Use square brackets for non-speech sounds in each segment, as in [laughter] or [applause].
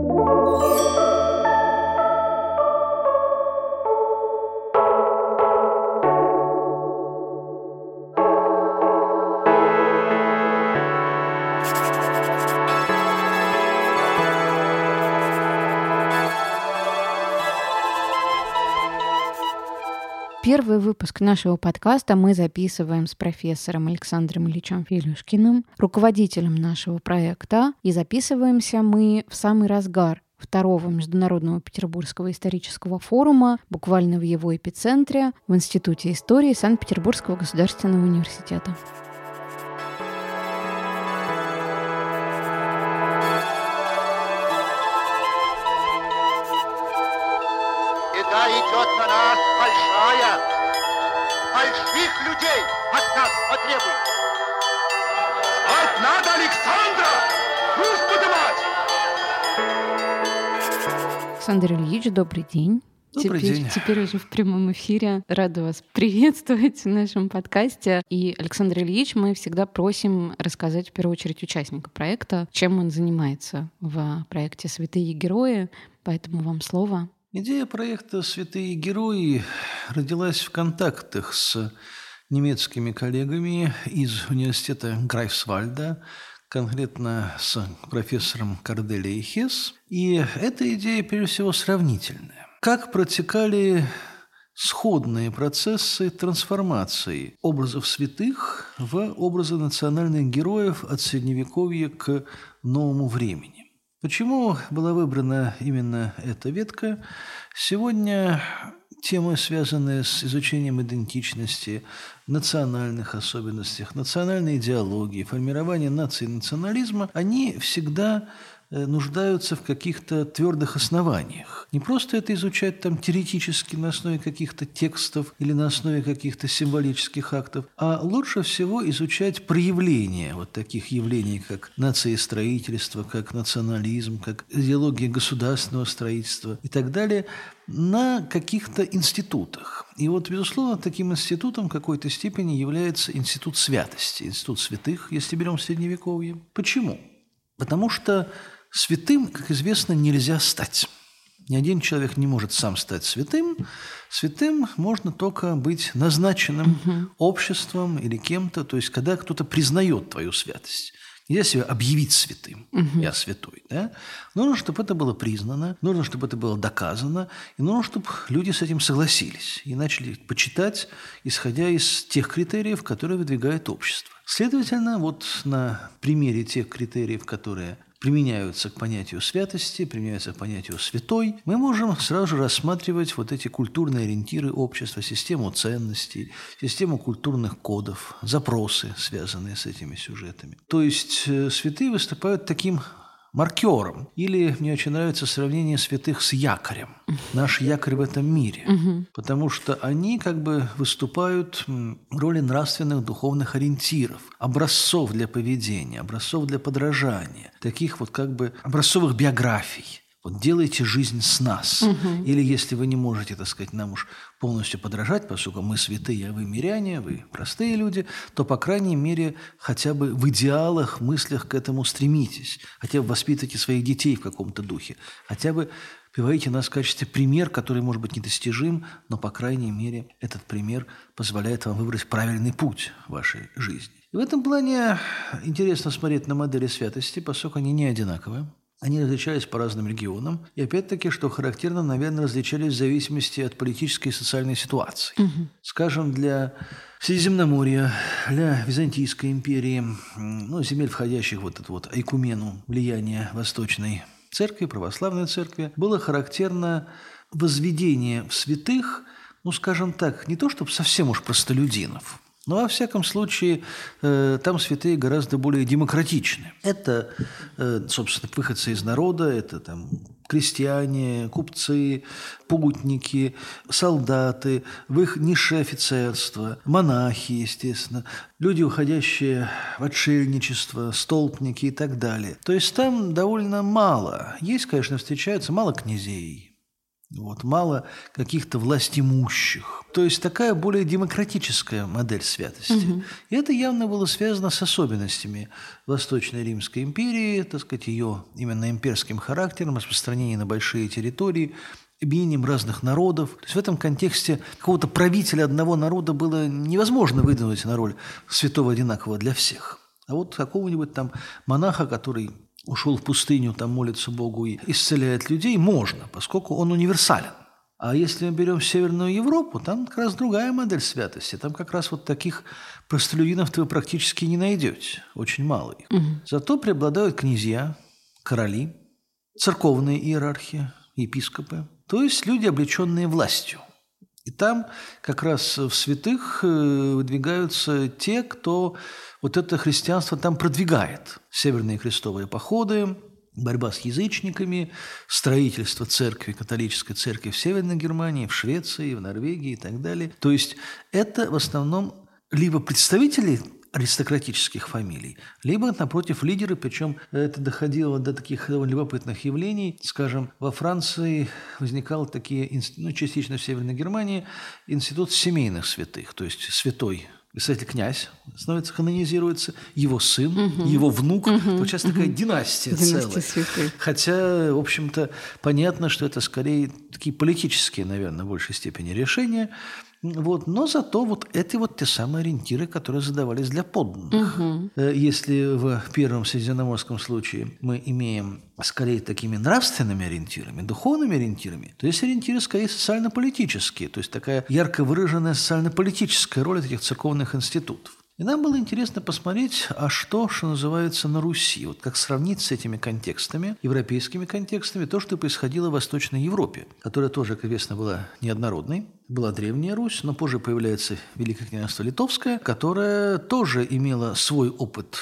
you Первый выпуск нашего подкаста мы записываем с профессором Александром Ильичем Филюшкиным, руководителем нашего проекта, и записываемся мы в самый разгар второго Международного Петербургского исторического форума, буквально в его эпицентре, в Институте истории Санкт-Петербургского государственного университета. Беда идет на нас большая. Больших людей от нас потребует. Звать надо Александра! Пусть подымать! Александр Ильич, добрый день. Добрый теперь, день. теперь уже в прямом эфире. Рада вас [laughs] приветствовать в нашем подкасте. И, Александр Ильич, мы всегда просим рассказать в первую очередь участника проекта, чем он занимается в проекте «Святые герои». Поэтому вам слово. Идея проекта «Святые герои» родилась в контактах с немецкими коллегами из университета Грайфсвальда, конкретно с профессором Корделией Хесс. И эта идея, прежде всего, сравнительная. Как протекали сходные процессы трансформации образов святых в образы национальных героев от Средневековья к новому времени. Почему была выбрана именно эта ветка? Сегодня темы, связанные с изучением идентичности, национальных особенностях, национальной идеологии, формирования нации и национализма, они всегда нуждаются в каких-то твердых основаниях. Не просто это изучать там теоретически на основе каких-то текстов или на основе каких-то символических актов, а лучше всего изучать проявления вот таких явлений, как нациестроительство, как национализм, как идеология государственного строительства и так далее – на каких-то институтах. И вот, безусловно, таким институтом в какой-то степени является институт святости, институт святых, если берем Средневековье. Почему? Потому что святым, как известно, нельзя стать. Ни один человек не может сам стать святым. Святым можно только быть назначенным обществом или кем-то, то есть когда кто-то признает твою святость. Нельзя себя объявить святым. Я святой. Да? Нужно, чтобы это было признано, нужно, чтобы это было доказано, и нужно, чтобы люди с этим согласились и начали почитать, исходя из тех критериев, которые выдвигает общество. Следовательно, вот на примере тех критериев, которые применяются к понятию святости, применяются к понятию святой, мы можем сразу же рассматривать вот эти культурные ориентиры общества, систему ценностей, систему культурных кодов, запросы, связанные с этими сюжетами. То есть э, святые выступают таким маркером. Или мне очень нравится сравнение святых с якорем. Наш якорь в этом мире. Потому что они как бы выступают в роли нравственных духовных ориентиров, образцов для поведения, образцов для подражания, таких вот как бы образцовых биографий. Вот делайте жизнь с нас. Или если вы не можете, так сказать, нам уж полностью подражать, поскольку мы святые, а вы миряне, вы простые люди, то, по крайней мере, хотя бы в идеалах, мыслях к этому стремитесь. Хотя бы воспитывайте своих детей в каком-то духе. Хотя бы приводите нас в качестве пример, который, может быть, недостижим, но, по крайней мере, этот пример позволяет вам выбрать правильный путь в вашей жизни. И в этом плане интересно смотреть на модели святости, поскольку они не одинаковые. Они различались по разным регионам. И опять-таки, что характерно, наверное, различались в зависимости от политической и социальной ситуации. Скажем, для Средиземноморья, для Византийской империи, ну, земель, входящих в вот эту вот айкумену влияния Восточной Церкви, Православной Церкви, было характерно возведение в святых, ну, скажем так, не то чтобы совсем уж простолюдинов, но, во всяком случае, э, там святые гораздо более демократичны. Это, э, собственно, выходцы из народа, это там крестьяне, купцы, путники, солдаты, в их низшее офицерство, монахи, естественно, люди, уходящие в отшельничество, столпники и так далее. То есть там довольно мало. Есть, конечно, встречается мало князей, Вот, мало каких-то властимущих. То есть такая более демократическая модель святости. Угу. И это явно было связано с особенностями Восточной Римской империи, так сказать, ее именно имперским характером, распространением на большие территории, объединением разных народов. То есть в этом контексте какого-то правителя одного народа было невозможно выдвинуть на роль святого одинакового для всех. А вот какого-нибудь там монаха, который ушел в пустыню, там молится Богу и исцеляет людей, можно, поскольку он универсален. А если мы берем Северную Европу, там как раз другая модель святости. Там как раз вот таких простолюдинов вы практически не найдете. Очень мало их. Угу. Зато преобладают князья, короли, церковные иерархии, епископы. То есть люди, облеченные властью. И там как раз в святых э, выдвигаются те, кто вот это христианство там продвигает. Северные крестовые походы, борьба с язычниками, строительство церкви, католической церкви в Северной Германии, в Швеции, в Норвегии и так далее. То есть это в основном либо представители аристократических фамилий, либо, напротив, лидеры, причем это доходило до таких довольно любопытных явлений. Скажем, во Франции возникал такие, ну, частично в Северной Германии, институт семейных святых, то есть святой Кстати, князь становится, канонизируется, его сын, угу. его внук. Угу. Получается угу. такая династия, династия целая. Святых. Хотя, в общем-то, понятно, что это скорее такие политические, наверное, в большей степени решения. Вот. Но зато вот эти вот те самые ориентиры, которые задавались для подданных. Угу. Если в первом средиземноморском случае мы имеем скорее такими нравственными ориентирами, духовными ориентирами, то есть ориентиры скорее социально-политические, то есть такая ярко выраженная социально-политическая роль этих церковных институтов. И нам было интересно посмотреть, а что, что называется, на Руси. Вот как сравнить с этими контекстами, европейскими контекстами, то, что происходило в Восточной Европе, которая тоже, как известно, была неоднородной. Была Древняя Русь, но позже появляется Великое княжество Литовское, которое тоже имело свой опыт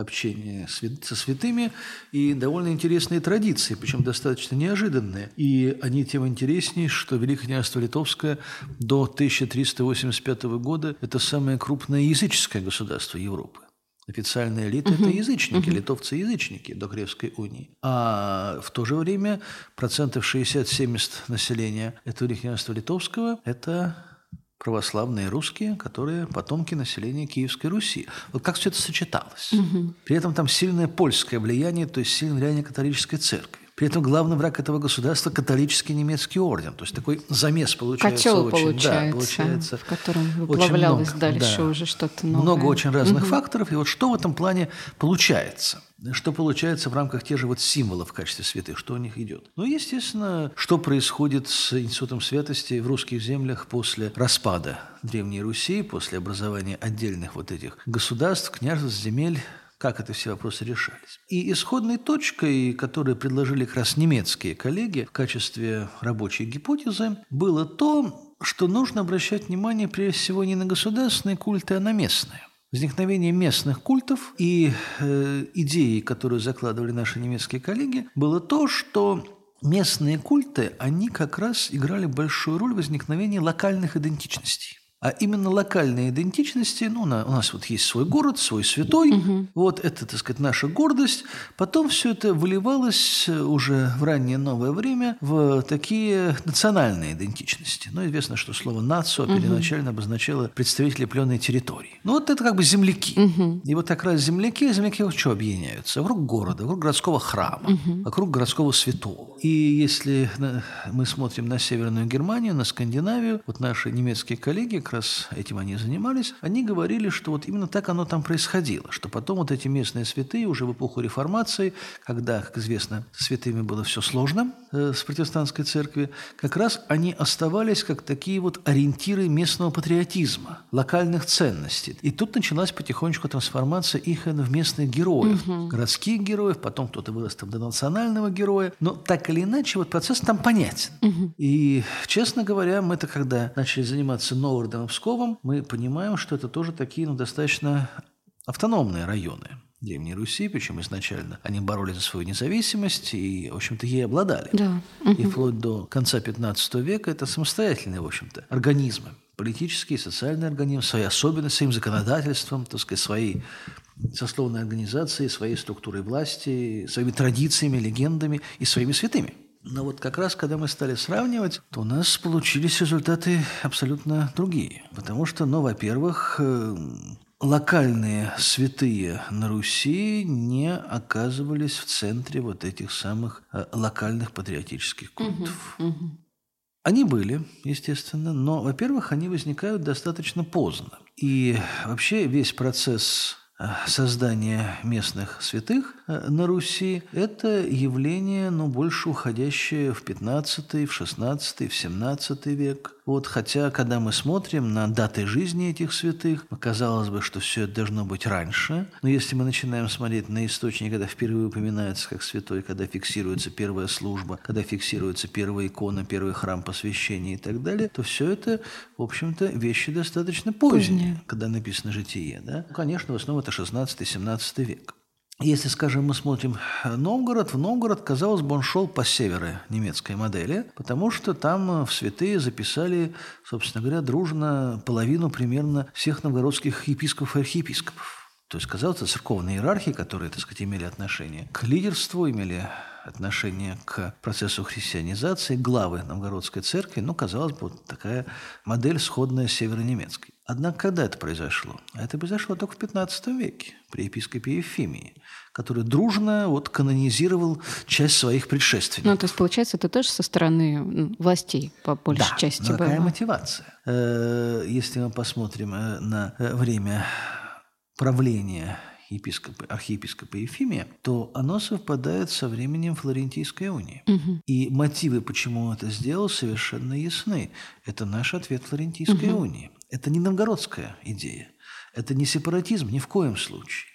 общение со святыми и довольно интересные традиции, причем достаточно неожиданные. И они тем интереснее, что Великое княжество Литовское до 1385 года – это самое крупное языческое государство Европы. Официальная элита uh-huh. – это язычники, uh-huh. литовцы-язычники до Кревской унии. А в то же время процентов 60-70 населения этого княжества Литовского – это православные русские, которые потомки населения Киевской Руси. Вот как все это сочеталось. Угу. При этом там сильное польское влияние, то есть сильное влияние католической церкви. При этом главный враг этого государства – католический немецкий орден. То есть такой замес получается. Котел очень, получается, да, получается, в котором выплавлялось много, дальше да, уже что-то новое. Много очень разных угу. факторов. И вот что в этом плане получается? Что получается в рамках тех же вот символов в качестве святых? Что у них идет? Ну, естественно, что происходит с институтом святости в русских землях после распада Древней Руси, после образования отдельных вот этих государств, княжеств, земель, как это все вопросы решались. И исходной точкой, которую предложили как раз немецкие коллеги в качестве рабочей гипотезы, было то, что нужно обращать внимание прежде всего не на государственные культы, а на местные. Возникновение местных культов и э, идеи, которые закладывали наши немецкие коллеги, было то, что местные культы, они как раз играли большую роль в возникновении локальных идентичностей а именно локальные идентичности. Ну, на, у нас вот есть свой город, свой святой. Угу. Вот это, так сказать, наша гордость. Потом все это выливалось уже в раннее новое время в такие национальные идентичности. Ну, известно, что слово «нацию» угу. первоначально обозначало представителей определенной территории. Ну, вот это как бы земляки. Угу. И вот как раз земляки, земляки вот что объединяются? Вокруг города, вокруг городского храма, угу. вокруг городского святого. И если мы смотрим на Северную Германию, на Скандинавию, вот наши немецкие коллеги раз этим они занимались, они говорили, что вот именно так оно там происходило, что потом вот эти местные святые уже в эпоху реформации, когда, как известно, святыми было все сложно э, с протестантской церкви, как раз они оставались как такие вот ориентиры местного патриотизма, локальных ценностей. И тут началась потихонечку трансформация их в местных героев, угу. городских героев, потом кто-то вырос там до национального героя, но так или иначе вот процесс там понятен. Угу. И, честно говоря, мы-то когда начали заниматься Новордом Псковом, мы понимаем, что это тоже такие ну, достаточно автономные районы Древней Руси, причем изначально они боролись за свою независимость и, в общем-то, ей обладали. Да. И вплоть до конца 15 века это самостоятельные, в общем-то, организмы. Политические, социальные организмы, свои особенности, своим законодательством, так сказать, своей сословной организацией, своей структурой власти, своими традициями, легендами и своими святыми. Но вот как раз, когда мы стали сравнивать, то у нас получились результаты абсолютно другие. Потому что, ну, во-первых, э, локальные святые на Руси не оказывались в центре вот этих самых э, локальных патриотических культов. Угу, угу. Они были, естественно, но, во-первых, они возникают достаточно поздно. И вообще весь процесс создания местных святых э, на Руси – это явление, ну, больше уходящее в 15 в 16 в 17 век – вот, хотя, когда мы смотрим на даты жизни этих святых, казалось бы, что все это должно быть раньше. Но если мы начинаем смотреть на источник, когда впервые упоминается как святой, когда фиксируется первая служба, когда фиксируется первая икона, первый храм посвящения и так далее, то все это, в общем-то, вещи достаточно поздние, Позднее. когда написано «житие». Да? Ну, конечно, в основном это 16-17 век. Если, скажем, мы смотрим Новгород, в Новгород, казалось бы, он шел по северу немецкой модели, потому что там э, в святые записали, собственно говоря, дружно половину примерно всех новгородских епископов и архиепископов. То есть, казалось, это церковные иерархии, которые, так сказать, имели отношение к лидерству, имели отношение к процессу христианизации, главы Новгородской церкви, ну, казалось бы, вот такая модель, сходная с северонемецкой. Однако, когда это произошло? Это произошло только в 15 веке при епископе Ефимии, который дружно вот канонизировал часть своих предшественников. Ну, то есть, получается, это тоже со стороны властей, по большей да, части но какая мотивация? Э, если мы посмотрим э, на время правления епископа, архиепископа Ефимия, то оно совпадает со временем Флорентийской унии. Угу. И мотивы, почему он это сделал, совершенно ясны. Это наш ответ Флорентийской угу. унии. Это не новгородская идея. Это не сепаратизм ни в коем случае.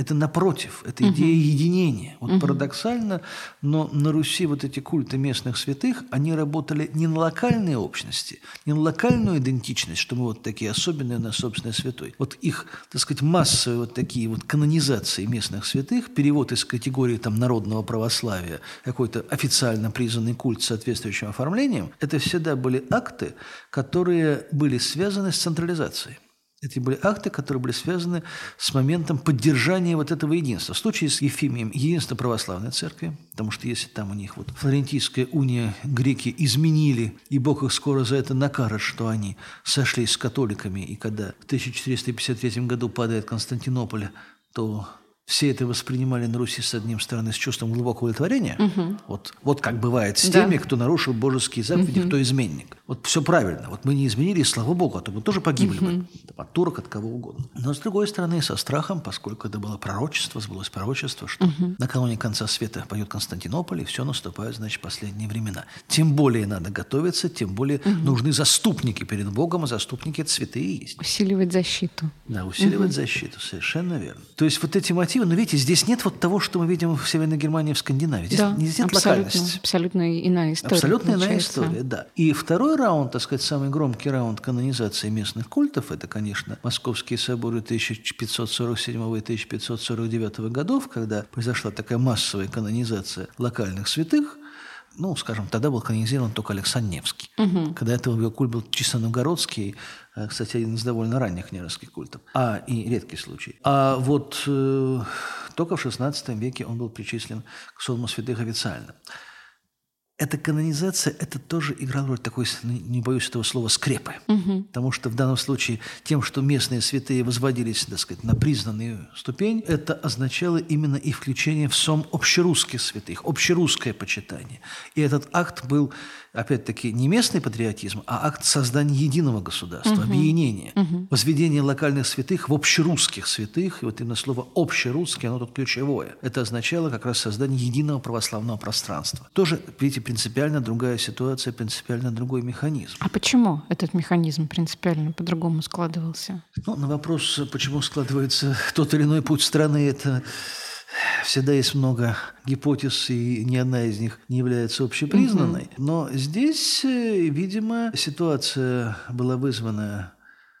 Это напротив, это идея угу. единения. Вот угу. парадоксально, но на Руси вот эти культы местных святых, они работали не на локальные общности, не на локальную идентичность, что мы вот такие особенные, у нас собственный святой. Вот их, так сказать, массовые вот такие вот канонизации местных святых, перевод из категории там народного православия, какой-то официально признанный культ с соответствующим оформлением, это всегда были акты, которые были связаны с централизацией. Эти были акты, которые были связаны с моментом поддержания вот этого единства. В случае с Ефимием единство православной церкви, потому что если там у них вот Флорентийская уния греки изменили, и Бог их скоро за это накажет, что они сошлись с католиками, и когда в 1453 году падает Константинополь, то все это воспринимали на Руси с одним стороны с чувством глубокого удовлетворения. Угу. Вот, вот как бывает с теми, да. кто нарушил божеские заповеди, угу. кто изменник. Вот все правильно. Вот мы не изменили, слава Богу, а то мы тоже погибли угу. бы. От турок, от кого угодно. Но с другой стороны, со страхом, поскольку это было пророчество, сбылось пророчество, что угу. накануне конца света пойдет Константинополь, и все наступает, значит, последние времена. Тем более надо готовиться, тем более угу. нужны заступники перед Богом, а заступники – это святые есть. Усиливать защиту. Да, усиливать угу. защиту, совершенно верно. То есть вот эти мотивы, но видите, здесь нет вот того, что мы видим в Северной Германии, в Скандинавии. Здесь, да, нет абсолютно, локальности. Абсолютно иная история. Абсолютно иная история, да. И второй раунд, так сказать, самый громкий раунд канонизации местных культов, это, конечно, Московские соборы 1547 и 1549 годов, когда произошла такая массовая канонизация локальных святых, ну, скажем, тогда был канонизирован только Александр Невский. Угу. Когда этого его культ был чисто новгородский, кстати, один из довольно ранних нерусских культов, а и редкий случай. А вот э, только в XVI веке он был причислен к сонму святых официально эта канонизация, это тоже играла роль такой, не боюсь этого слова, скрепы. Угу. Потому что в данном случае тем, что местные святые возводились, так сказать, на признанную ступень, это означало именно и включение в сом общерусских святых, общерусское почитание. И этот акт был опять-таки, не местный патриотизм, а акт создания единого государства, угу. объединения, угу. возведения локальных святых в общерусских святых. И вот именно слово «общерусский», оно тут ключевое. Это означало как раз создание единого православного пространства. Тоже, видите, принципиально другая ситуация, принципиально другой механизм. А почему этот механизм принципиально по-другому складывался? Ну, на вопрос, почему складывается тот или иной путь страны, это Всегда есть много гипотез, и ни одна из них не является общепризнанной. Но здесь, э, видимо, ситуация была вызвана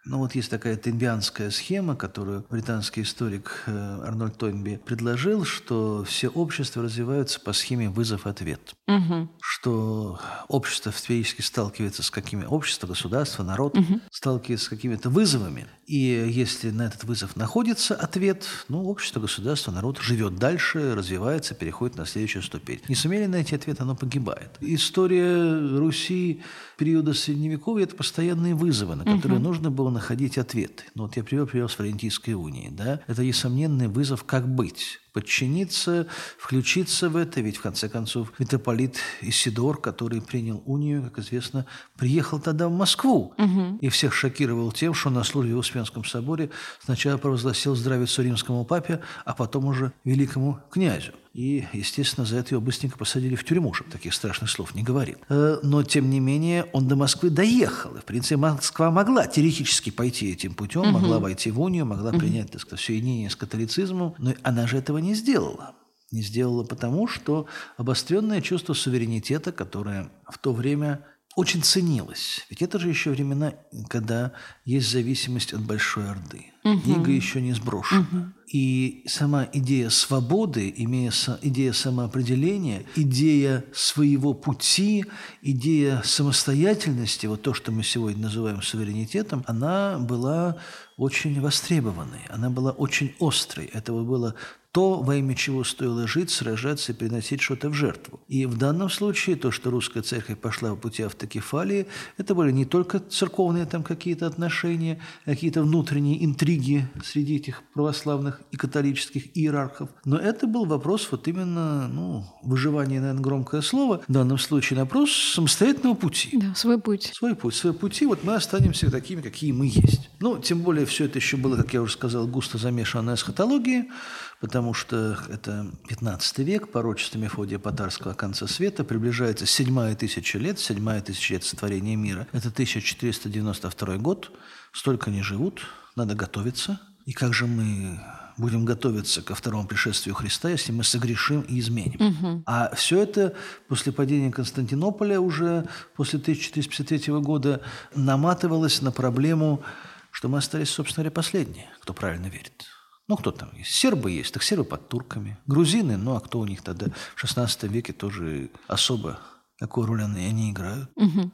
Ну вот есть такая тенбианская схема, которую британский историк э, Арнольд Тойнби предложил, что все общества развиваются по схеме вызов-ответ. Угу. Что общество физически сталкивается с какими... Общество, государство, народ сталкивается с какими-то вызовами. И если на этот вызов находится ответ, ну, общество, государство, народ живет дальше, развивается, переходит на следующую ступень. Не сумели найти ответ, оно погибает. История Руси периода Средневековья – это постоянные вызовы, на которые нужно было находить ответы. Ну, вот я привел пример с Флорентийской унии. Да? Это несомненный вызов «как быть?». Подчиниться, включиться в это, ведь в конце концов митрополит Исидор, который принял унию, как известно, приехал тогда в Москву и всех шокировал тем, что на службе в Успенском соборе сначала провозгласил здравицу римскому папе, а потом уже великому князю. И, естественно, за это его быстренько посадили в тюрьму, чтобы таких страшных слов не говорил. Э, Но, тем не менее, он до Москвы доехал. И, в принципе, Москва могла теоретически пойти этим путем, могла войти в унию, могла принять, так сказать, соединение с католицизмом. Но она же этого не сделала. Не сделала потому, что обостренное чувство суверенитета, которое в то время очень ценилось. Ведь это же еще времена, когда есть зависимость от Большой Орды. Иго еще не сброшена. И сама идея свободы, имея со- идея самоопределения, идея своего пути, идея самостоятельности, вот то, что мы сегодня называем суверенитетом, она была очень востребованной, она была очень острой. Это было то, во имя чего стоило жить, сражаться и приносить что-то в жертву. И в данном случае то, что русская церковь пошла по пути автокефалии, это были не только церковные там какие-то отношения, какие-то внутренние интриги среди этих православных и католических иерархов, но это был вопрос вот именно, ну, выживания, наверное, громкое слово, в данном случае вопрос самостоятельного пути. Да, свой путь. Свой путь, свои пути, вот мы останемся такими, какие мы есть. Ну, тем более все это еще было, как я уже сказал, густо замешано на эсхатологии, потому что это 15 век, пророчество Мефодия Потарского конца света, приближается седьмая тысяча лет, седьмая тысяча лет сотворения мира. Это 1492 год, столько не живут, надо готовиться. И как же мы будем готовиться ко второму пришествию Христа, если мы согрешим и изменим. А все это после падения Константинополя уже после 1453 года наматывалось на проблему, что мы остались, собственно говоря, последние, кто правильно верит. Ну, кто там есть? Сербы есть, так сербы под турками. Грузины, ну, а кто у них тогда? В XVI веке тоже особо какую роль они, они играют.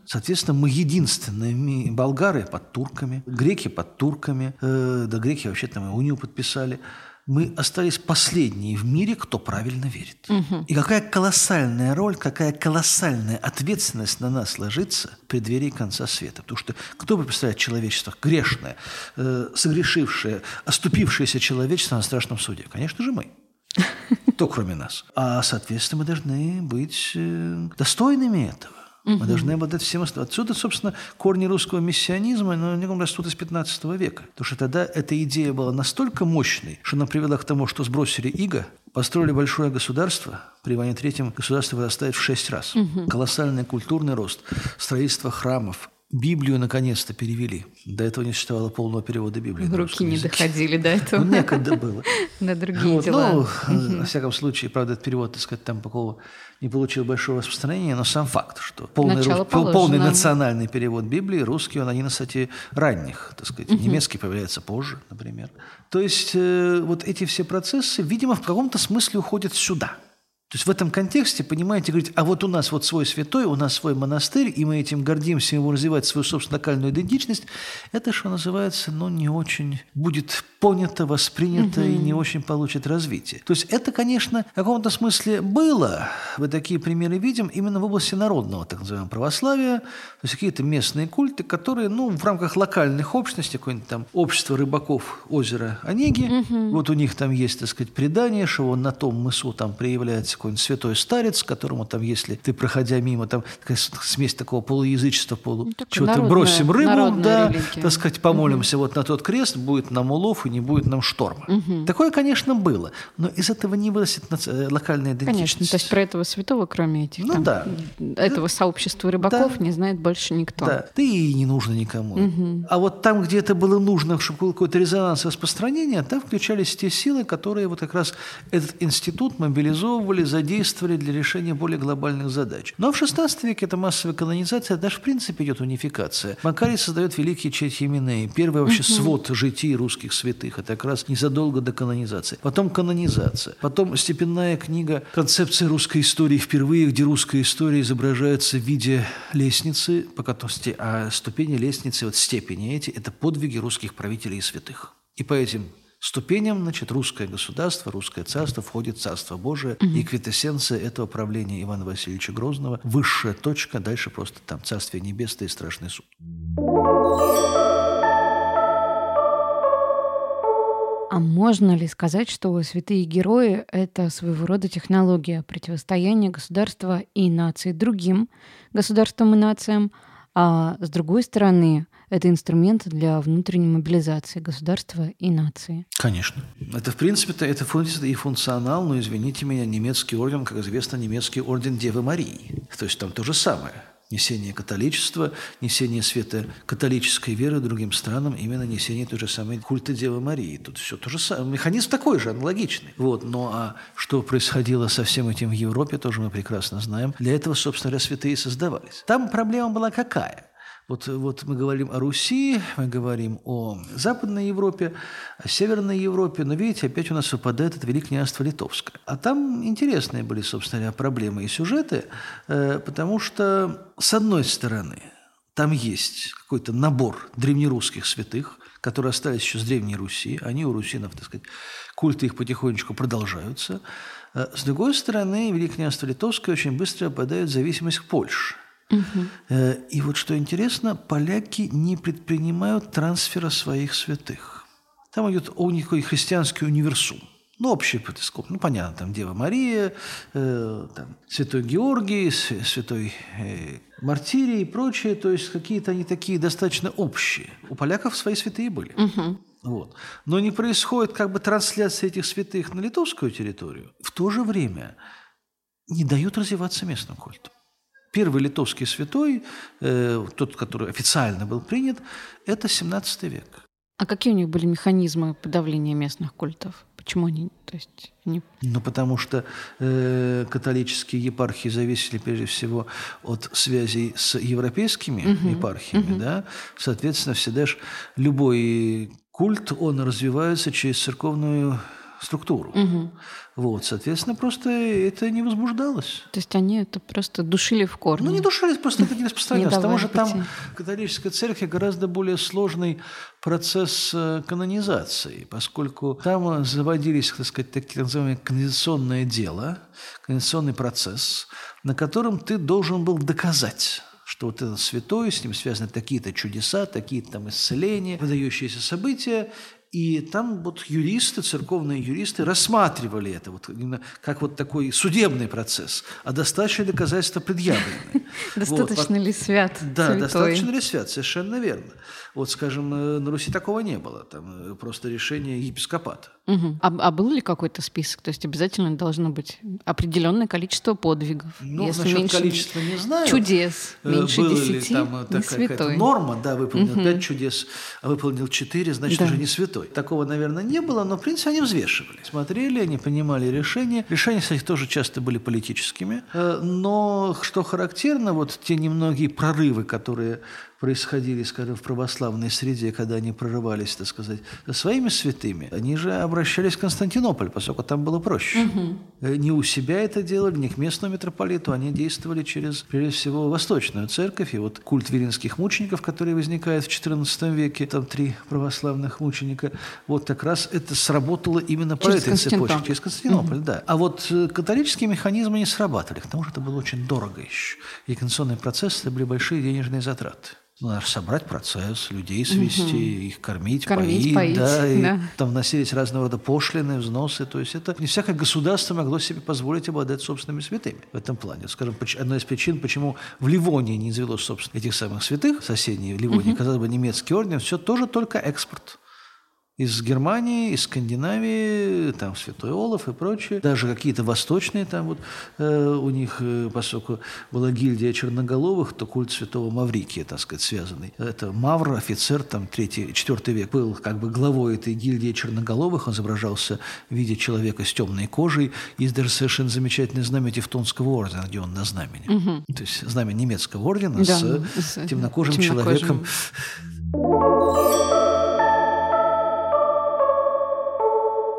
Соответственно, мы единственные болгары под турками, греки под турками, э, да греки вообще там и унию подписали. Мы остались последние в мире, кто правильно верит. И какая колоссальная роль, какая колоссальная ответственность на нас ложится в преддверии конца света. Потому что кто бы представляет человечество грешное, э, согрешившее, оступившееся человечество на страшном суде? Конечно же, мы. [laughs] Кто кроме нас? А, соответственно, мы должны быть э, достойными этого. Мы должны обладать всем остальным. Отсюда, собственно, корни русского миссионизма, но они растут из 15 века. Потому что тогда эта идея была настолько мощной, что она привела к тому, что сбросили иго, построили большое государство, при Иване Третьем государство вырастает в шесть раз. Колоссальный культурный рост, строительство храмов, Библию наконец-то перевели. До этого не существовало полного перевода Библии. Руки не языке. доходили до [laughs] этого. Ну, некогда было. [laughs] На другие Вот, дела. ну, во всяком случае, правда, этот перевод, так сказать, там такого не получил большого распространения, но сам факт, что полный, пол- полный национальный перевод Библии, русский, он один из, кстати, ранних, так сказать, немецкий появляется позже, например. То есть э, вот эти все процессы, видимо, в каком-то смысле уходят сюда. То есть в этом контексте, понимаете, говорить, а вот у нас вот свой святой, у нас свой монастырь, и мы этим гордимся, и будем развивать свою собственную локальную идентичность, это, что называется, ну, не очень будет понято, воспринято и не очень получит развитие. То есть это, конечно, в каком-то смысле было, мы такие примеры видим, именно в области народного, так называемого, православия, то есть какие-то местные культы, которые, ну, в рамках локальных общностей, какое-нибудь там общество рыбаков озера Онеги, вот у них там есть, так сказать, предание, что вон на том мысу там проявляется какой-нибудь святой старец, которому там, если ты, проходя мимо, там такая смесь такого полуязычества, полу... Ну, чего-то бросим рыбу, да, религия. так сказать, помолимся вот на тот крест, будет нам улов, и не будет нам шторма. Такое, конечно, было, но из этого не вырастет э, локальная идентичность. Конечно, то есть про этого святого, кроме этих Ну там, да. этого сообщества рыбаков, Да. не знает больше никто. Да, да и не нужно никому. А вот там, где это было нужно, чтобы был какой-то резонанс и распространение, там включались те силы, которые вот как раз этот институт мобилизовывали, задействовали для решения более глобальных задач. Но в XVI веке это массовая колонизация, даже в принципе идет унификация. Макарий создает великий Четь Еменей, первый вообще свод житий русских святых. Это как раз незадолго до канонизации. Потом канонизация. Потом степенная книга «Концепция русской истории» впервые, где русская история изображается в виде лестницы, по которой, а ступени лестницы, вот степени эти, это подвиги русских правителей и святых. И по этим ступеням, значит, русское государство, русское царство входит в Царство Божие, и квитэссенция этого правления Ивана Васильевича Грозного, высшая точка, дальше просто там Царствие Небесное и Страшный суд. А можно ли сказать, что святые герои — это своего рода технология противостояния государства и нации другим государствам и нациям, а с другой стороны, это инструмент для внутренней мобилизации государства и нации? Конечно. Это, в принципе-то, это функция и функционал, но, извините меня, немецкий орден, как известно, немецкий орден Девы Марии. То есть там то же самое. Несение католичества, несение света католической веры другим странам, именно несение той же самой культа Девы Марии. Тут все то же самое. Механизм такой же, аналогичный. Вот. Ну а что происходило со всем этим в Европе, тоже мы прекрасно знаем. Для этого, собственно говоря, святые создавались. Там проблема была какая? Вот, вот мы говорим о Руси, мы говорим о Западной Европе, о Северной Европе, но видите, опять у нас выпадает это Великое княжество Литовское. А там интересные были, собственно говоря, проблемы и сюжеты, э, потому что, с одной стороны, там есть какой-то набор древнерусских святых, которые остались еще с Древней Руси. Они у русинов, так сказать, культы их потихонечку продолжаются. Э, С другой стороны, Великое княжество Литовское очень быстро попадает в зависимость к Польше. Э, И вот что интересно, поляки не предпринимают трансфера своих святых. Там идет у них христианский универсум. Ну, общий епископ. Ну, понятно, там Дева Мария, э, там, Святой Георгий, Святой э, Мартирий и прочее. То есть какие-то они такие достаточно общие. У поляков свои святые были. Вот. Но не происходит как бы трансляция этих святых на литовскую территорию. В то же время не дают развиваться местным культам. Первый литовский святой, э, тот, который официально был принят, это 17 век. А какие у них были механизмы подавления местных культов? Почему они, то есть, они... Ну, потому что э, католические епархии зависели прежде всего от связей с европейскими епархиями, да. Соответственно, всегда же любой культ, он развивается через церковную структуру. Вот, соответственно, просто это не возбуждалось. То есть они это просто душили в корне? Ну, не душились, просто это не распространялось. Потому что там в католической церкви гораздо более сложный процесс э, канонизации, поскольку там заводились, так сказать, так называемое канонизационное дело, канонизационный процесс, на котором ты должен был доказать, что вот этот святой, с ним связаны такие-то чудеса, такие-то там исцеления, выдающиеся события, и там вот юристы, церковные юристы рассматривали это вот именно как вот такой судебный процесс, а достаточно ли доказательства предъявлены. [laughs] Достаточно ли свят да, достаточно ли свят, совершенно верно. Вот, скажем, э, на Руси такого не было, там э, просто решение епископата. А, а был ли какой-то список? То есть обязательно должно быть определенное количество подвигов. Ну, насчет количества не знаю. чудес, Э, меньше десяти, там не святой. норма, да, выполнил пять чудес, а выполнил четыре, значит, уже не святой. Такого, наверное, не было, но, в принципе, они взвешивали. Смотрели, они понимали решения. Решения, кстати, тоже часто были политическими. Э, Но, что характерно, вот те немногие прорывы, которые происходили, скажем, в православной среде, когда они прорывались, так сказать, со своими святыми, они же обращались в Константинополь, поскольку там было проще. Э, Не у себя это делали, не к местному митрополиту, они действовали через, прежде всего, Восточную Церковь. И вот культ виринских мучеников, который возникает в XIV веке, там три православных мученика, вот как раз это сработало именно по Через этой цепочке, через Константинополь, да. А вот э, католические механизмы не срабатывали, к тому же это было очень дорого еще. И конституционный процесс – это были большие денежные затраты. Ну, надо же собрать процесс, людей свести, их кормить, Кормить, поить, поить, да, и да. там вносились разного рода пошлины, взносы. То есть это не всякое государство могло себе позволить обладать собственными святыми в этом плане. Скажем, одна из причин, почему в Ливонии не завелось, собственно, этих самых святых, соседней Ливонии, казалось бы, немецкий орден, все тоже только экспорт. Из Германии, из Скандинавии, там Святой Олаф и прочее, даже какие-то восточные там вот э, у них, э, поскольку была гильдия черноголовых, то культ Святого Маврикия, так сказать, связанный. Это Мавр, офицер, там, третий, четвертый век, был как бы главой этой гильдии черноголовых, он изображался в виде человека с темной кожей. Есть даже совершенно замечательное знамя Тевтонского ордена, где он на знамени. Угу. То есть знамя немецкого ордена да, с, с темнокожим, темнокожим человеком.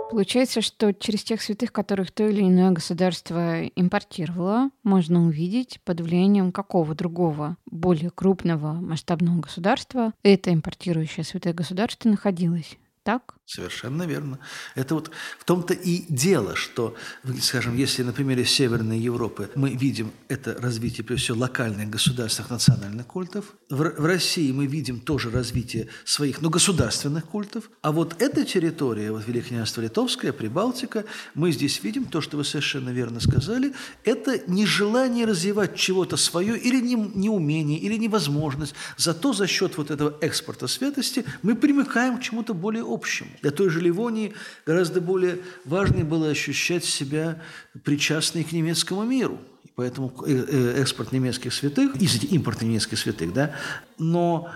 Получается, что через тех святых, которых то или иное государство импортировало, можно увидеть, под влиянием какого другого, более крупного масштабного государства это импортирующее святое государство находилось. Так? Совершенно верно. Это вот в том-то и дело, что, скажем, если на примере Северной Европы мы видим это развитие, прежде всего, локальных государственных национальных культов, в, в России мы видим тоже развитие своих, ну, государственных культов, а вот эта территория, вот Великое княжество Литовское, Прибалтика, мы здесь видим то, что вы совершенно верно сказали, это нежелание развивать чего-то свое или не, неумение, или невозможность. Зато за счет вот этого экспорта святости мы примыкаем к чему-то более общему. Для той же Ливонии гораздо более важно было ощущать себя причастной к немецкому миру. И поэтому э, э, экспорт немецких святых, извините, импорт немецких святых, да, но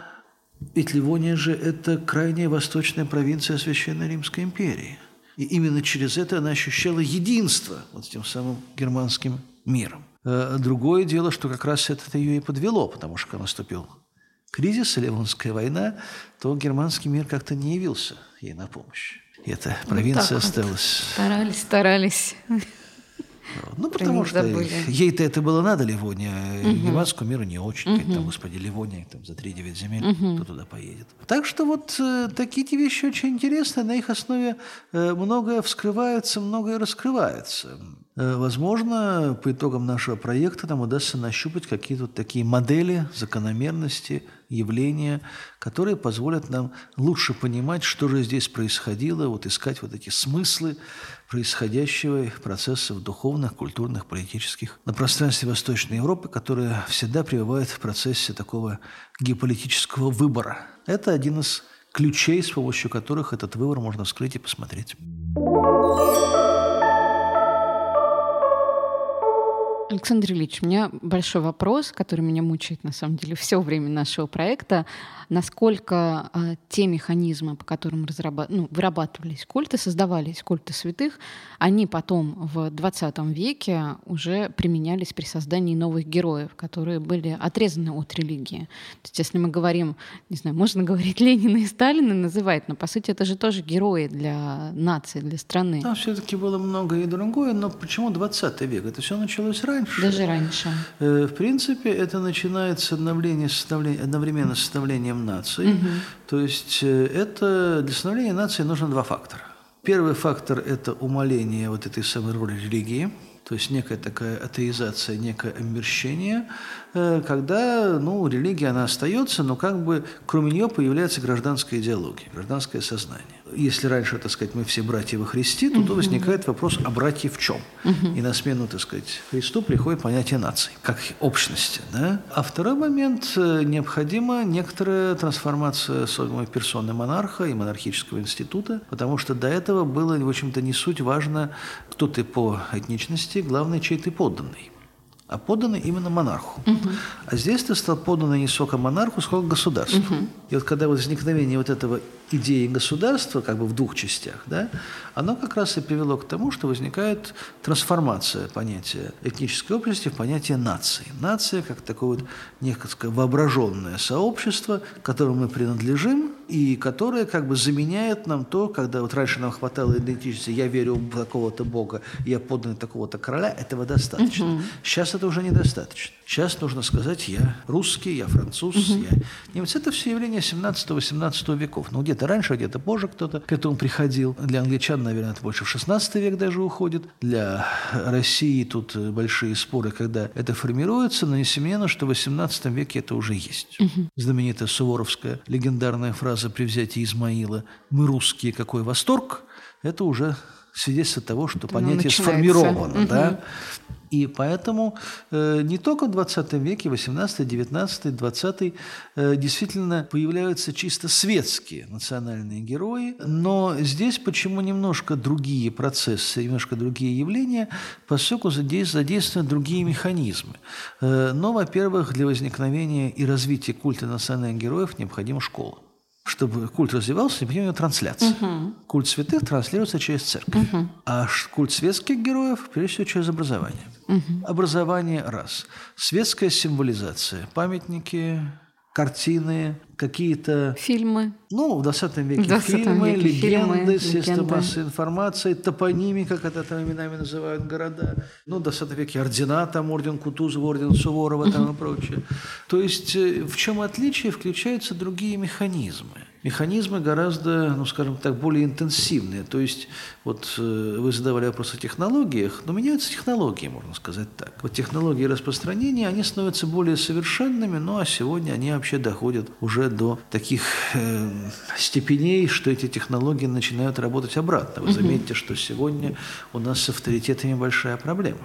ведь Ливония же – это крайняя восточная провинция Священной Римской империи. И именно через это она ощущала единство вот с тем самым германским миром. Э, другое дело, что как раз это ее и подвело, потому что наступил кризис, Ливонская война, то германский мир как-то не явился ей на помощь. И эта провинция вот осталась. Старались, старались. Ну, потому что ей-то это было надо, Ливония. Угу. Германскому миру не очень. Угу. Там, господи, Ливония там, за 3-9 земель, угу. кто туда поедет. Так что вот э, такие вещи очень интересные. На их основе э, многое вскрывается, многое раскрывается. Э, возможно, по итогам нашего проекта нам удастся нащупать какие-то вот такие модели, закономерности, явления, которые позволят нам лучше понимать, что же здесь происходило, вот искать вот эти смыслы происходящего процессов духовных, культурных, политических на пространстве Восточной Европы, которые всегда пребывают в процессе такого геополитического выбора. Это один из ключей, с помощью которых этот выбор можно вскрыть и посмотреть. Александр Ильич, у меня большой вопрос, который меня мучает на самом деле все время нашего проекта. Насколько э, те механизмы, по которым разрабат... ну, вырабатывались культы, создавались культы святых, они потом в 20 веке уже применялись при создании новых героев, которые были отрезаны от религии. То есть если мы говорим, не знаю, можно говорить Ленина и Сталина называть, но по сути это же тоже герои для нации, для страны. Там все-таки было много и другое, но почему 20 век? Это все началось раньше раньше. Даже раньше. Э, в принципе, это начинается обновление, одновременно с становлением нации. Угу. То есть э, это для становления нации нужно два фактора. Первый фактор – это умаление вот этой самой роли религии, то есть некая такая атеизация, некое омерщение, э, когда ну, религия, она остается, но как бы кроме нее появляется гражданская идеология, гражданское сознание если раньше, так сказать, мы все братья во Христе, то, то возникает вопрос, а братья в чем? И на смену, так сказать, Христу приходит понятие нации, как общности. Да? А второй момент, э, необходима некоторая трансформация самой персоны монарха и монархического института, потому что до этого было, в общем-то, не суть важно, кто ты по этничности, главное, чей ты подданный а подданный именно монарху. Угу. А здесь ты стал подданный не сколько монарху, сколько государству. Угу. И вот когда возникновение вот этого идеи государства, как бы в двух частях, да, оно как раз и привело к тому, что возникает трансформация понятия этнической общности в понятие нации. Нация как такое вот некое воображенное сообщество, которому мы принадлежим, и которое как бы заменяет нам то, когда вот раньше нам хватало идентичности, я верю в такого-то бога, я подданный такого-то короля, этого достаточно. Угу. Сейчас это уже недостаточно. Сейчас нужно сказать, я русский, я француз, угу. я немец. Это все явление 17-18 веков. Ну, где-то раньше, где-то позже кто-то к этому приходил. Для англичан, наверное, это больше в 16 век даже уходит. Для России тут большие споры, когда это формируется, но несомненно, что в 18 веке это уже есть. Угу. Знаменитая суворовская легендарная фраза при взятии Измаила «Мы русские, какой восторг!» это уже свидетельство того, что Ну, понятие начинается. сформировано. Мгм. Да? И поэтому э, не только в 20 веке, 18, 19, 20 э, действительно появляются чисто светские национальные герои, но здесь почему немножко другие процессы, немножко другие явления, поскольку задейс- задействованы другие механизмы. Э, но, во-первых, для возникновения и развития культа национальных героев необходима школа. Чтобы культ развивался, необходима трансляция. Культ святых транслируется через церковь. А ш- культ светских героев, прежде всего, через образование. Образование – раз. Светская символизация. Памятники, картины, какие-то Фильмы. ну, в 20 веке В 20 фильмы, веке легенды, фильмы, средства легенды. массовой информации, топонимы, как это там именами называют города. Ну, в 20 веке ордена, там орден Кутузова, орден Суворова там и прочее. То есть э, в чем отличие? Включаются другие механизмы. Механизмы гораздо, ну, скажем так, более интенсивные. То есть вот э, вы задавали вопрос о технологиях, но меняются технологии, можно сказать так. Вот технологии распространения, они становятся более совершенными, ну а сегодня они вообще доходят уже до таких э, степеней, что эти технологии начинают работать обратно. Вы заметите, что сегодня у нас с авторитетами большая проблема.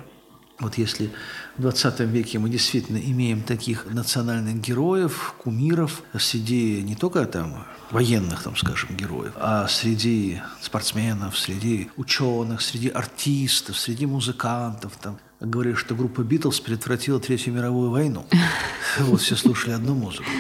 Вот если в 20 веке мы действительно имеем таких национальных героев, кумиров, среди не только там военных, там, скажем, героев, а среди спортсменов, среди ученых, среди артистов, среди музыкантов, там, говорили, что группа Битлз предотвратила Третью мировую войну. [laughs] Вот все слушали одну музыку.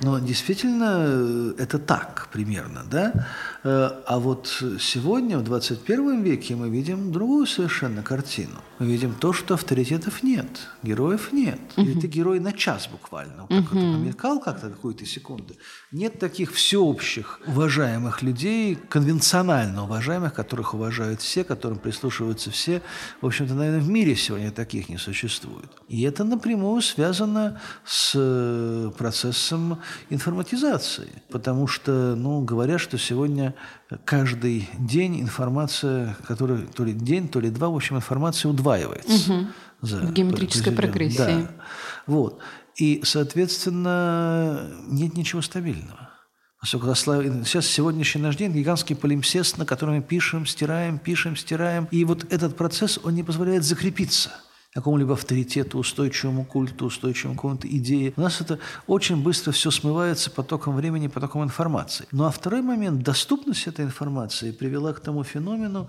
Но действительно э, это так примерно, да? Э, А вот сегодня, в 21 веке, мы видим другую совершенно картину. Мы видим то, что авторитетов нет, героев нет. Или ты герой на час буквально. Вот так вот как-то какую-то секунду. Нет таких всеобщих уважаемых людей, конвенционально уважаемых, которых уважают все, которым прислушиваются все. В общем-то, наверное, в мире сегодня таких не существует. И это напрямую связано с э, процессом информатизации. Потому что, ну, говорят, что сегодня каждый день информация, которая то ли день, то ли два, в общем, информация удваивается. за В геометрической прогрессии. Да. Вот. И, соответственно, нет ничего стабильного. Сейчас сегодняшний наш день гигантский полимпсест, на котором мы пишем, стираем, пишем, стираем. И вот этот процесс, он не позволяет закрепиться какому-либо авторитету, устойчивому культу, устойчивому какому-то идее. У нас это очень быстро все смывается потоком времени, потоком информации. Ну а второй момент, доступность этой информации привела к тому феномену,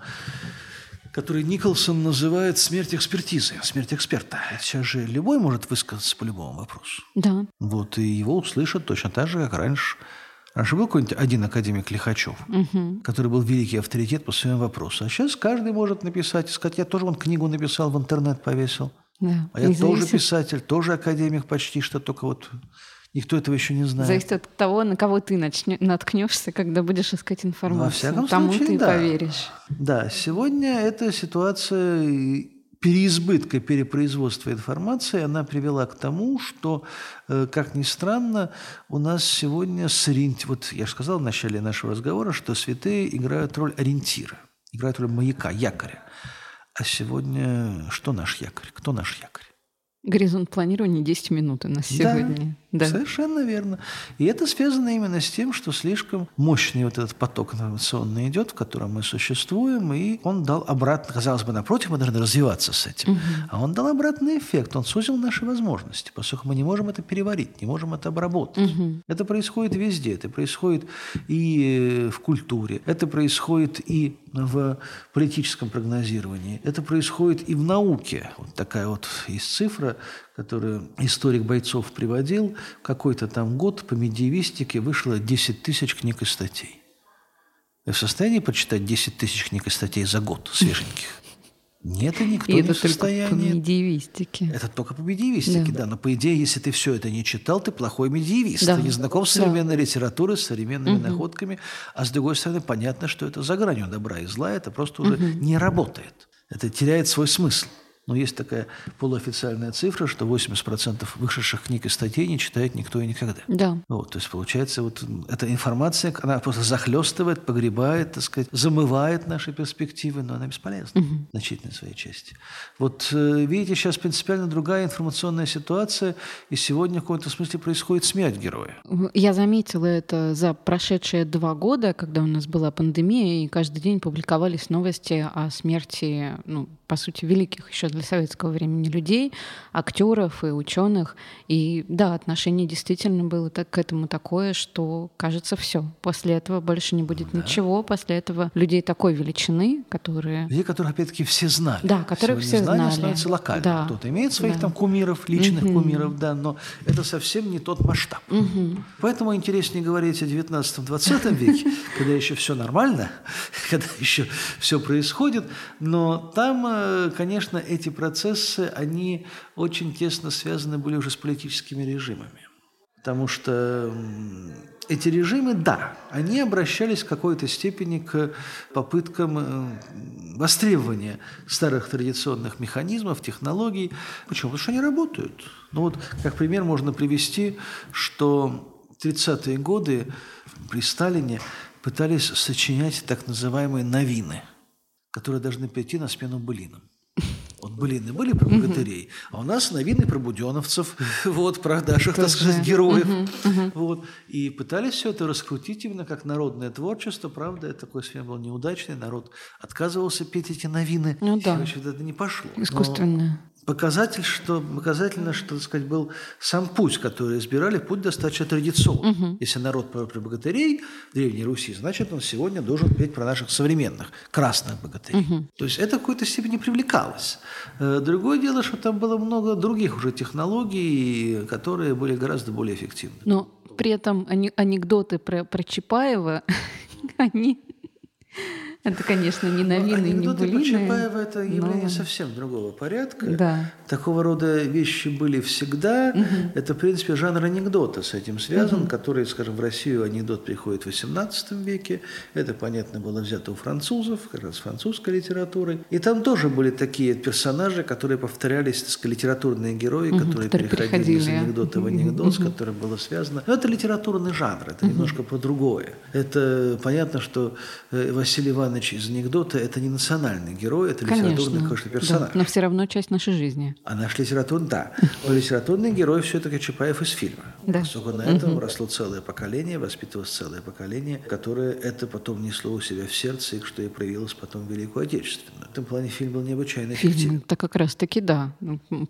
который Николсон называет смерть экспертизы, смерть эксперта. Сейчас же любой может высказаться по любому вопросу. Да. Вот, и его услышат точно так же, как раньше. Раньше был какой-нибудь один академик Лихачев, который был великий авторитет по своему вопросу. А сейчас каждый может написать и сказать, я тоже вон книгу написал, в интернет повесил. Да. А я тоже писатель, тоже академик почти что, только вот никто этого еще не знает. Зависит от того, на кого ты начне- наткнешься, когда будешь искать информацию. Во всяком Тому случае, ты да. поверишь. Да, сегодня эта ситуация переизбытка, перепроизводства информации, она привела к тому, что, э, как ни странно, у нас сегодня с ориенти- Вот я же сказал в начале нашего разговора, что святые играют роль ориентира, играют роль маяка, якоря. А сегодня что наш якорь? Кто наш якорь? Горизонт планирования 10 минут у нас Да, сегодня. Да. Совершенно верно. И это связано именно с тем, что слишком мощный вот этот поток информационный идет, в котором мы существуем, и он дал обратно, казалось бы, напротив, мы должны развиваться с этим, а он дал обратный эффект, он сузил наши возможности, поскольку мы не можем это переварить, не можем это обработать. Это происходит везде, это происходит и э, в культуре, это происходит и в политическом прогнозировании, это происходит и в науке. Вот такая вот есть цифра, которую историк Бойцов приводил. В какой-то там год по медиевистике вышло 10 тысяч книг и статей. Вы в состоянии прочитать 10 тысяч книг и статей за год свеженьких? Нет, и никто И не это в только по состоянии. медиевистике. Это только по медиевистике, да. Но по идее, если ты все это не читал, ты плохой медиевист. Да. Ты не знаком с Да. современной литературой, с современными находками. А с другой стороны, понятно, что это за гранью добра и зла. Это просто уже не работает. Это теряет свой смысл. Но есть такая полуофициальная цифра, что 80% вышедших книг и статей не читает никто и никогда. Да. Вот, то есть, получается, вот эта информация, она просто захлестывает, погребает, так сказать, замывает наши перспективы, но она бесполезна угу. в значительной своей части. Вот э, видите, сейчас принципиально другая информационная ситуация, и сегодня в каком-то смысле происходит смерть героя. Я заметила это за прошедшие два года, когда у нас была пандемия, и каждый день публиковались новости о смерти, ну, по сути, великих еще для советского времени людей, актеров и ученых. И да, отношение действительно было так, к этому такое, что кажется все. После этого больше не будет да. ничего. После этого людей такой величины, которые... Людей, которых, опять-таки, все знали. Да, которых Сегодня все знания знали. становятся локальными. Да. Кто-то имеет своих да. там кумиров, личных угу. кумиров, да, но это совсем не тот масштаб. Угу. Поэтому интереснее говорить о 19-20 веке, [laughs] когда еще все нормально, [laughs] когда еще все происходит, но там, э, конечно, эти процессы, они очень тесно связаны были уже с политическими режимами. Потому что эти режимы, да, они обращались в какой-то степени к попыткам э, востребования старых традиционных механизмов, технологий. Почему? Потому что они работают. Ну вот, как пример можно привести, что в 30-е годы при Сталине пытались сочинять так называемые новины, которые должны прийти на смену былинам. Вот былины были про богатырей, а у нас новины про буденовцев, [laughs] вот, про наших, так сказать, героев. Вот. И пытались все это раскрутить именно как народное творчество. Правда, это такой фильм был неудачный. Народ отказывался петь эти новины. Ну да. это не пошло. Искусственное показатель, что, показательно, что, так сказать, был сам путь, который избирали, путь достаточно традиционный. Угу. Если народ про, про богатырей в Древней Руси, значит, он сегодня должен петь про наших современных, красных богатырей. Угу. То есть это в какой-то степени привлекалось. Э, другое дело, что там было много других уже технологий, которые были гораздо более эффективны. Но при этом анекдоты про, про Чапаева, [laughs] они это, конечно, не новины, не былины. Чапаева – это явление но... совсем другого порядка. Да. Такого рода вещи были всегда. Угу. Это, в принципе, жанр анекдота с этим связан, угу. который, скажем, в Россию анекдот приходит в XVIII веке. Это, понятно, было взято у французов, как раз французской литературой. И там тоже были такие персонажи, которые повторялись, так сказать, литературные герои, угу, которые, которые переходили из анекдота в анекдот, угу. с которым было связано. Но это литературный жанр, это угу. немножко по другое. Это понятно, что э, Василий Иванович из анекдота – это не национальный герой, это Конечно, литературный конечно, персонаж. Да, но все равно часть нашей жизни. А наш литературный, да. Но литературный герой все-таки Чапаев из фильма. Да. Поскольку на этом угу. росло целое поколение, воспитывалось целое поколение, которое это потом несло у себя в сердце, и что и проявилось потом в Великую Отечественную. В этом плане фильм был необычайно эффективен. Это как раз-таки, да,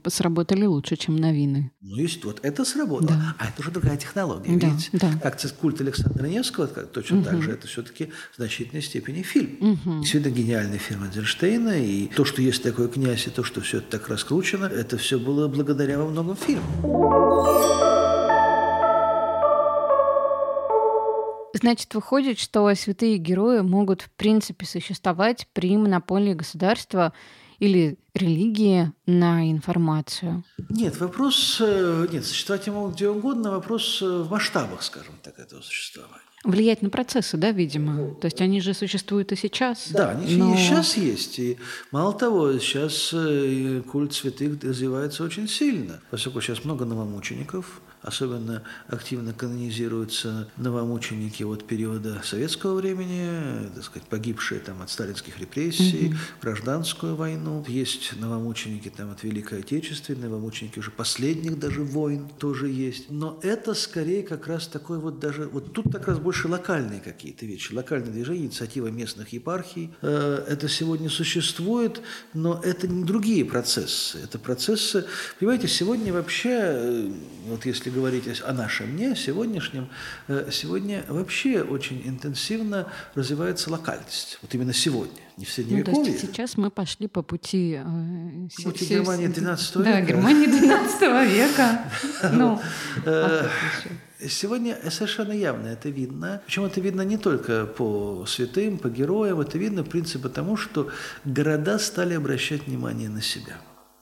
сработали лучше, чем новины. Ну, есть вот это сработало. Да. А это уже другая технология, да, видите? Да. Как культ Александра Невского, точно угу. так же, это все-таки в значительной степени фильм. Угу. Действительно гениальный фильм Эйзенштейна, и то, что есть такой князь, и то, что все это так раскручено, это все было благодаря во многом фильму. Значит, выходит, что святые герои могут, в принципе, существовать при монополии государства или религии на информацию? Нет, вопрос... Э, нет, существовать могут где угодно, вопрос э, в масштабах, скажем так, этого существования. Влиять на процессы, да, видимо? То есть они же существуют и сейчас. Да, они но... сейчас есть. И мало того, сейчас э, культ святых развивается очень сильно, поскольку сейчас много новомучеников, Особенно активно канонизируются новомученики от периода советского времени, так сказать, погибшие там от сталинских репрессий, угу. гражданскую войну. Есть новомученики там от Великой Отечественной, новомученики уже последних даже войн тоже есть. Но это скорее как раз такой вот даже, вот тут как раз больше локальные какие-то вещи, локальные движения, инициатива местных епархий. Э, это сегодня существует, но это не другие процессы. Это процессы, понимаете, сегодня вообще, э, вот если если говорить о нашем дне, сегодняшнем, э, сегодня вообще очень интенсивно развивается локальность. Вот именно сегодня, не в Средневековье. Ну, то есть сейчас мы пошли по пути... Э, пути с, Германии 12 века. Да, Германии 12 века. [laughs] Ну, а э, Сегодня совершенно явно это видно. Причем это видно не только по святым, по героям, это видно, в принципе, потому что города стали обращать внимание на себя.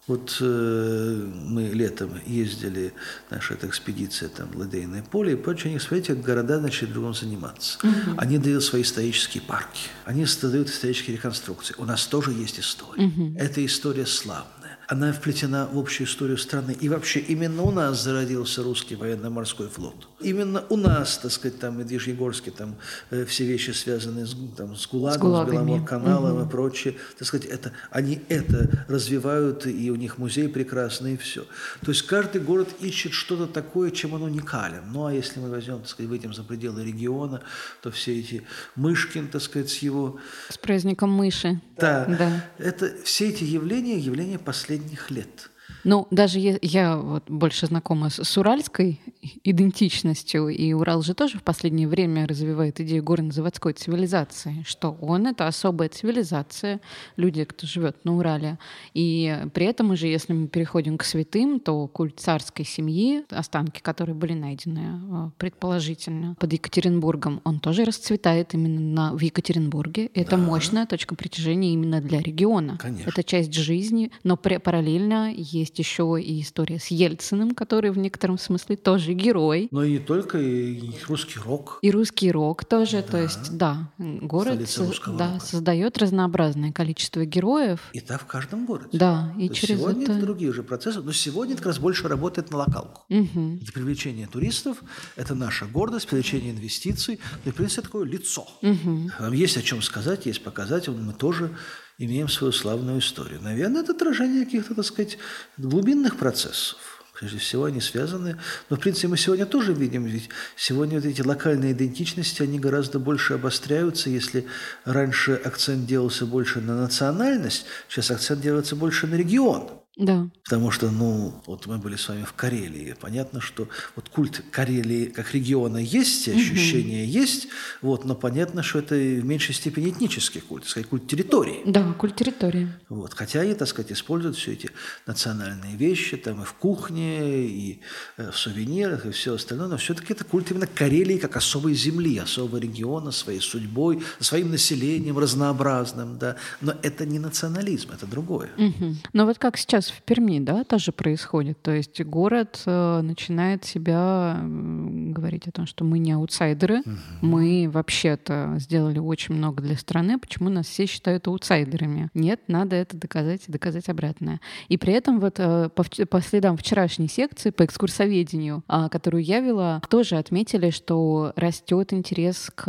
Вот э, мы летом ездили, наша эта экспедиция, там, Ладейное поле, и прочее, они, смотрите, как города начали другом заниматься. Угу. Они дают свои исторические парки, они создают исторические реконструкции. У нас тоже есть история. Угу. Эта история славная. Она вплетена в общую историю страны. И вообще именно у нас зародился русский военно-морской флот. Именно у нас, так сказать, там Медвежьегорске, там э, все вещи связаны с, там, с ГУЛАГом, с, Гулагами. с каналом угу. и прочее. Так сказать, это, они это развивают, и у них музей прекрасный, и все. То есть каждый город ищет что-то такое, чем он уникален. Ну а если мы возьмем, так сказать, выйдем за пределы региона, то все эти Мышкин, так сказать, с его... С праздником мыши. Да. да. Это все эти явления, явления последних лет. Ну, даже я, я вот больше знакома с, с уральской идентичностью, и Урал же тоже в последнее время развивает идею горно-заводской цивилизации, что он — это особая цивилизация, люди, кто живет на Урале. И при этом уже, если мы переходим к святым, то культ царской семьи, останки, которые были найдены э, предположительно под Екатеринбургом, он тоже расцветает именно на, в Екатеринбурге. Это да. мощная точка притяжения именно для региона. Конечно. Это часть жизни, но параллельно есть есть еще и история с Ельциным, который в некотором смысле тоже герой. Но и не только, и русский рок. И русский рок тоже. Да. То есть, да, город да, рока. создает разнообразное количество героев. И так в каждом городе. Да, и То через сегодня это... другие уже процессы, но сегодня это как раз больше работает на локалку. Угу. Это привлечение туристов, это наша гордость, привлечение инвестиций, ну и, в принципе, такое лицо. Угу. Есть о чем сказать, есть показать, мы тоже имеем свою славную историю. Наверное, это отражение каких-то, так сказать, глубинных процессов. Прежде всего, они связаны. Но, в принципе, мы сегодня тоже видим, ведь сегодня вот эти локальные идентичности, они гораздо больше обостряются. Если раньше акцент делался больше на национальность, сейчас акцент делается больше на регион. Да. Потому что, ну, вот мы были с вами в Карелии. Понятно, что вот культ Карелии как региона есть, ощущения угу. есть, вот, но понятно, что это в меньшей степени этнический культ, так сказать, культ территории. Да, культ территории. Вот, хотя и, так сказать, используют все эти национальные вещи, там и в кухне, и э, в сувенирах, и все остальное, но все-таки это культ именно Карелии как особой земли, особого региона, своей судьбой, своим населением разнообразным, да. Но это не национализм, это другое. Угу. Но вот как сейчас сейчас в Перми, да, тоже происходит. То есть город э, начинает себя говорить о том, что мы не аутсайдеры, угу. мы вообще-то сделали очень много для страны, почему нас все считают аутсайдерами? Нет, надо это доказать и доказать обратное. И при этом вот э, по, по следам вчерашней секции по экскурсоведению, э, которую я вела, тоже отметили, что растет интерес к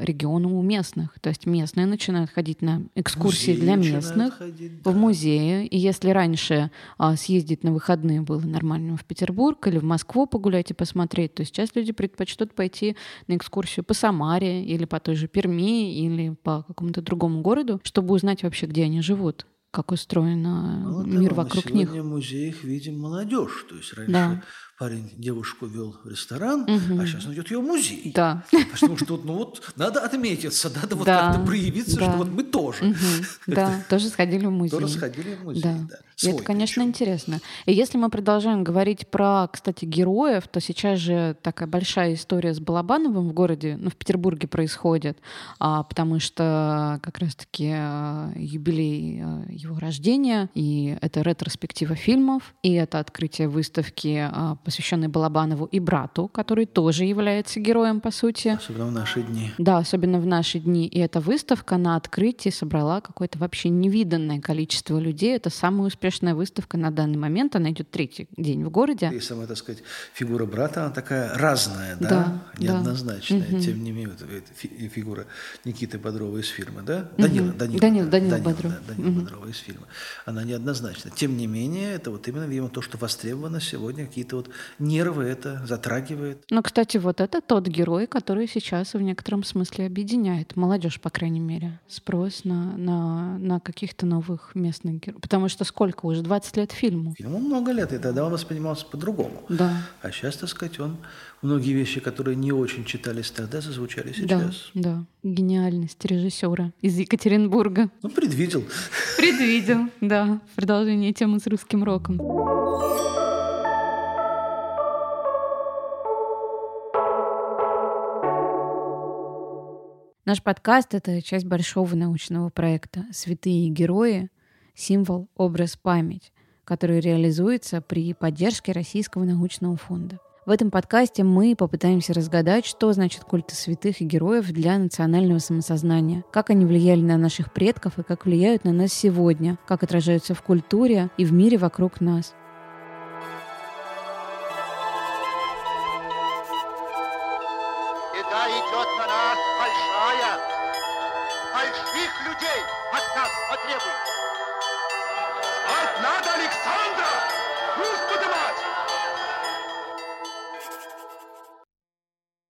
региону у местных. То есть местные начинают ходить на экскурсии музеи для местных ходить, да. в музее. И если раньше раньше а, съездить на выходные было нормально в Петербург или в Москву погулять и посмотреть, то сейчас люди предпочтут пойти на экскурсию по Самаре или по той же Перми или по какому-то другому городу, чтобы узнать вообще, где они живут как устроен ну, мир вокруг сегодня них. Сегодня в музеях видим молодежь. То есть раньше да парень девушку вел в ресторан, угу. а сейчас он идет ее в музей. Да. Потому что ну вот надо отметиться, надо вот да. как-то проявиться, да. что вот мы тоже. Угу. Да, [laughs] тоже сходили в музей. Тоже сходили в музей, да. да. И это, конечно, интересно. И если мы продолжаем говорить про, кстати, героев, то сейчас же такая большая история с Балабановым в городе, ну, в Петербурге происходит, а, потому что как раз-таки а, юбилей а, его рождения, и это ретроспектива фильмов, и это открытие выставки а, посвященный Балабанову и брату, который тоже является героем, по сути. Особенно в наши дни. Да, особенно в наши дни. И эта выставка на открытии собрала какое-то вообще невиданное количество людей. Это самая успешная выставка на данный момент. Она идет третий день в городе. И сама, так сказать, фигура брата, она такая разная, да, да неоднозначная. Да. Тем не менее, фигура Никиты Бодрова из фильма, да? Угу. Данила, Данила, Данил, Данил, Данил Бодров. Да, Данила угу. Бодрова из фильма. Она неоднозначна. Тем не менее, это вот именно, видимо, то, что востребовано сегодня, какие-то вот нервы это затрагивает. Ну, кстати, вот это тот герой, который сейчас в некотором смысле объединяет молодежь, по крайней мере. Спрос на, на, на каких-то новых местных героев. Потому что сколько уже? 20 лет фильму. Фильму много лет, и тогда он воспринимался по-другому. Да. А сейчас, так сказать, он многие вещи, которые не очень читались тогда, зазвучали сейчас. Да, да. Гениальность режиссера из Екатеринбурга. Ну, предвидел. Предвидел, да. Продолжение темы с русским роком. Наш подкаст — это часть большого научного проекта «Святые герои. Символ, образ, память», который реализуется при поддержке Российского научного фонда. В этом подкасте мы попытаемся разгадать, что значит культы святых и героев для национального самосознания, как они влияли на наших предков и как влияют на нас сегодня, как отражаются в культуре и в мире вокруг нас.